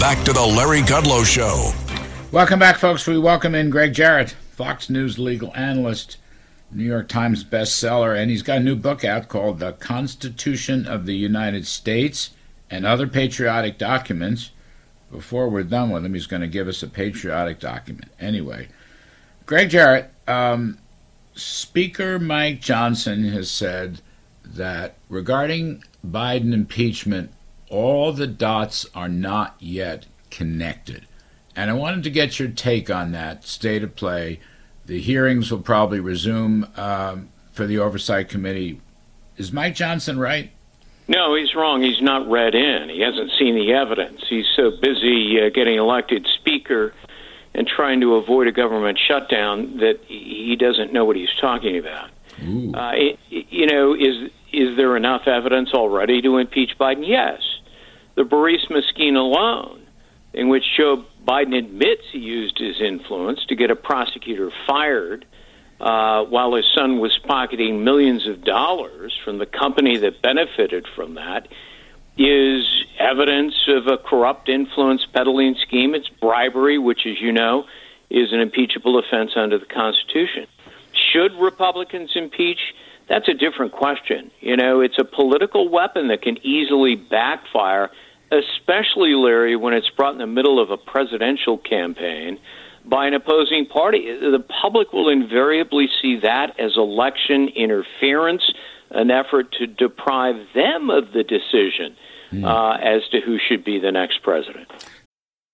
back to the Larry Kudlow Show. Welcome back, folks. We welcome in Greg Jarrett, Fox News legal analyst, New York Times bestseller, and he's got a new book out called The Constitution of the United States and Other Patriotic Documents. Before we're done with him, he's going to give us a patriotic document. Anyway, Greg Jarrett, um, Speaker Mike Johnson has said that regarding Biden impeachment, all the dots are not yet connected. And I wanted to get your take on that state of play. The hearings will probably resume um, for the Oversight Committee. Is Mike Johnson right? No, he's wrong. He's not read in. He hasn't seen the evidence. He's so busy uh, getting elected Speaker and trying to avoid a government shutdown that he doesn't know what he's talking about. Uh, it, you know, is is there enough evidence already to impeach Biden? Yes. The Burisma scheme alone, in which Joe Biden admits he used his influence to get a prosecutor fired uh, while his son was pocketing millions of dollars from the company that benefited from that, is evidence of a corrupt influence peddling scheme. It's bribery, which, as you know, is an impeachable offense under the Constitution. Should Republicans impeach? That's a different question. You know, it's a political weapon that can easily backfire, especially, Larry, when it's brought in the middle of a presidential campaign by an opposing party. The public will invariably see that as election interference, an effort to deprive them of the decision mm. uh, as to who should be the next president.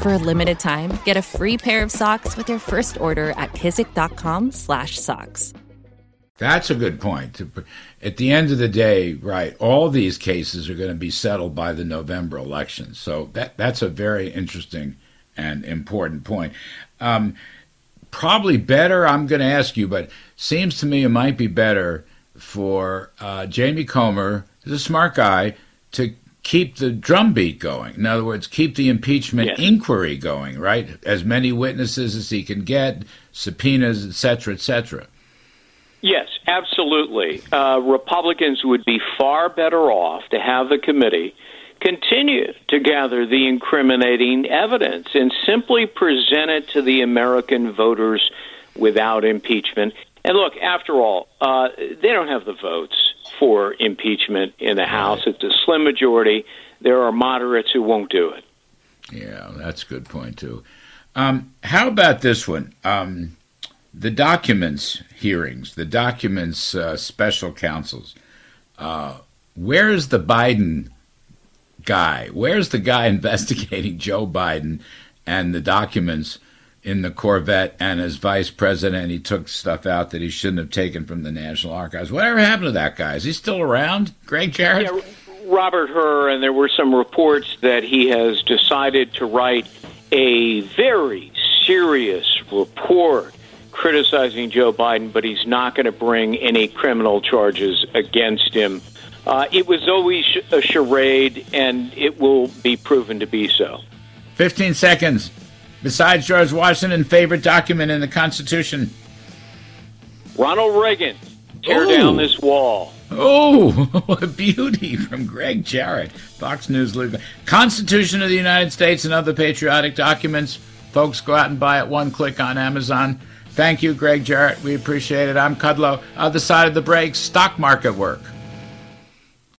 For a limited time, get a free pair of socks with your first order at kizik.com/socks. That's a good point. At the end of the day, right, all these cases are going to be settled by the November election. So that that's a very interesting and important point. Um, probably better, I'm going to ask you, but seems to me it might be better for uh, Jamie Comer, who's a smart guy, to keep the drumbeat going. In other words, keep the impeachment yes. inquiry going, right? As many witnesses as he can get, subpoenas, et cetera, et cetera. Yes, absolutely. Uh, Republicans would be far better off to have the committee continue to gather the incriminating evidence and simply present it to the American voters without impeachment. And look, after all, uh, they don't have the votes for impeachment in the House. It's a slim majority. There are moderates who won't do it. Yeah, that's a good point, too. Um, how about this one? Um, the documents hearings, the documents uh, special counsels. Uh, where is the Biden guy? Where's the guy investigating Joe Biden and the documents in the Corvette? And as vice president, he took stuff out that he shouldn't have taken from the National Archives. Whatever happened to that guy? Is he still around? Greg Jarrett? Yeah, Robert Hur, and there were some reports that he has decided to write a very serious report criticizing Joe Biden, but he's not going to bring any criminal charges against him. Uh, it was always a charade, and it will be proven to be so. 15 seconds. Besides George Washington, favorite document in the Constitution? Ronald Reagan. Tear Ooh. down this wall. Oh, what a beauty from Greg Jarrett, Fox News. Constitution of the United States and other patriotic documents. Folks, go out and buy it one click on Amazon. Thank you, Greg Jarrett. We appreciate it. I'm Kudlow. Other side of the break, stock market work.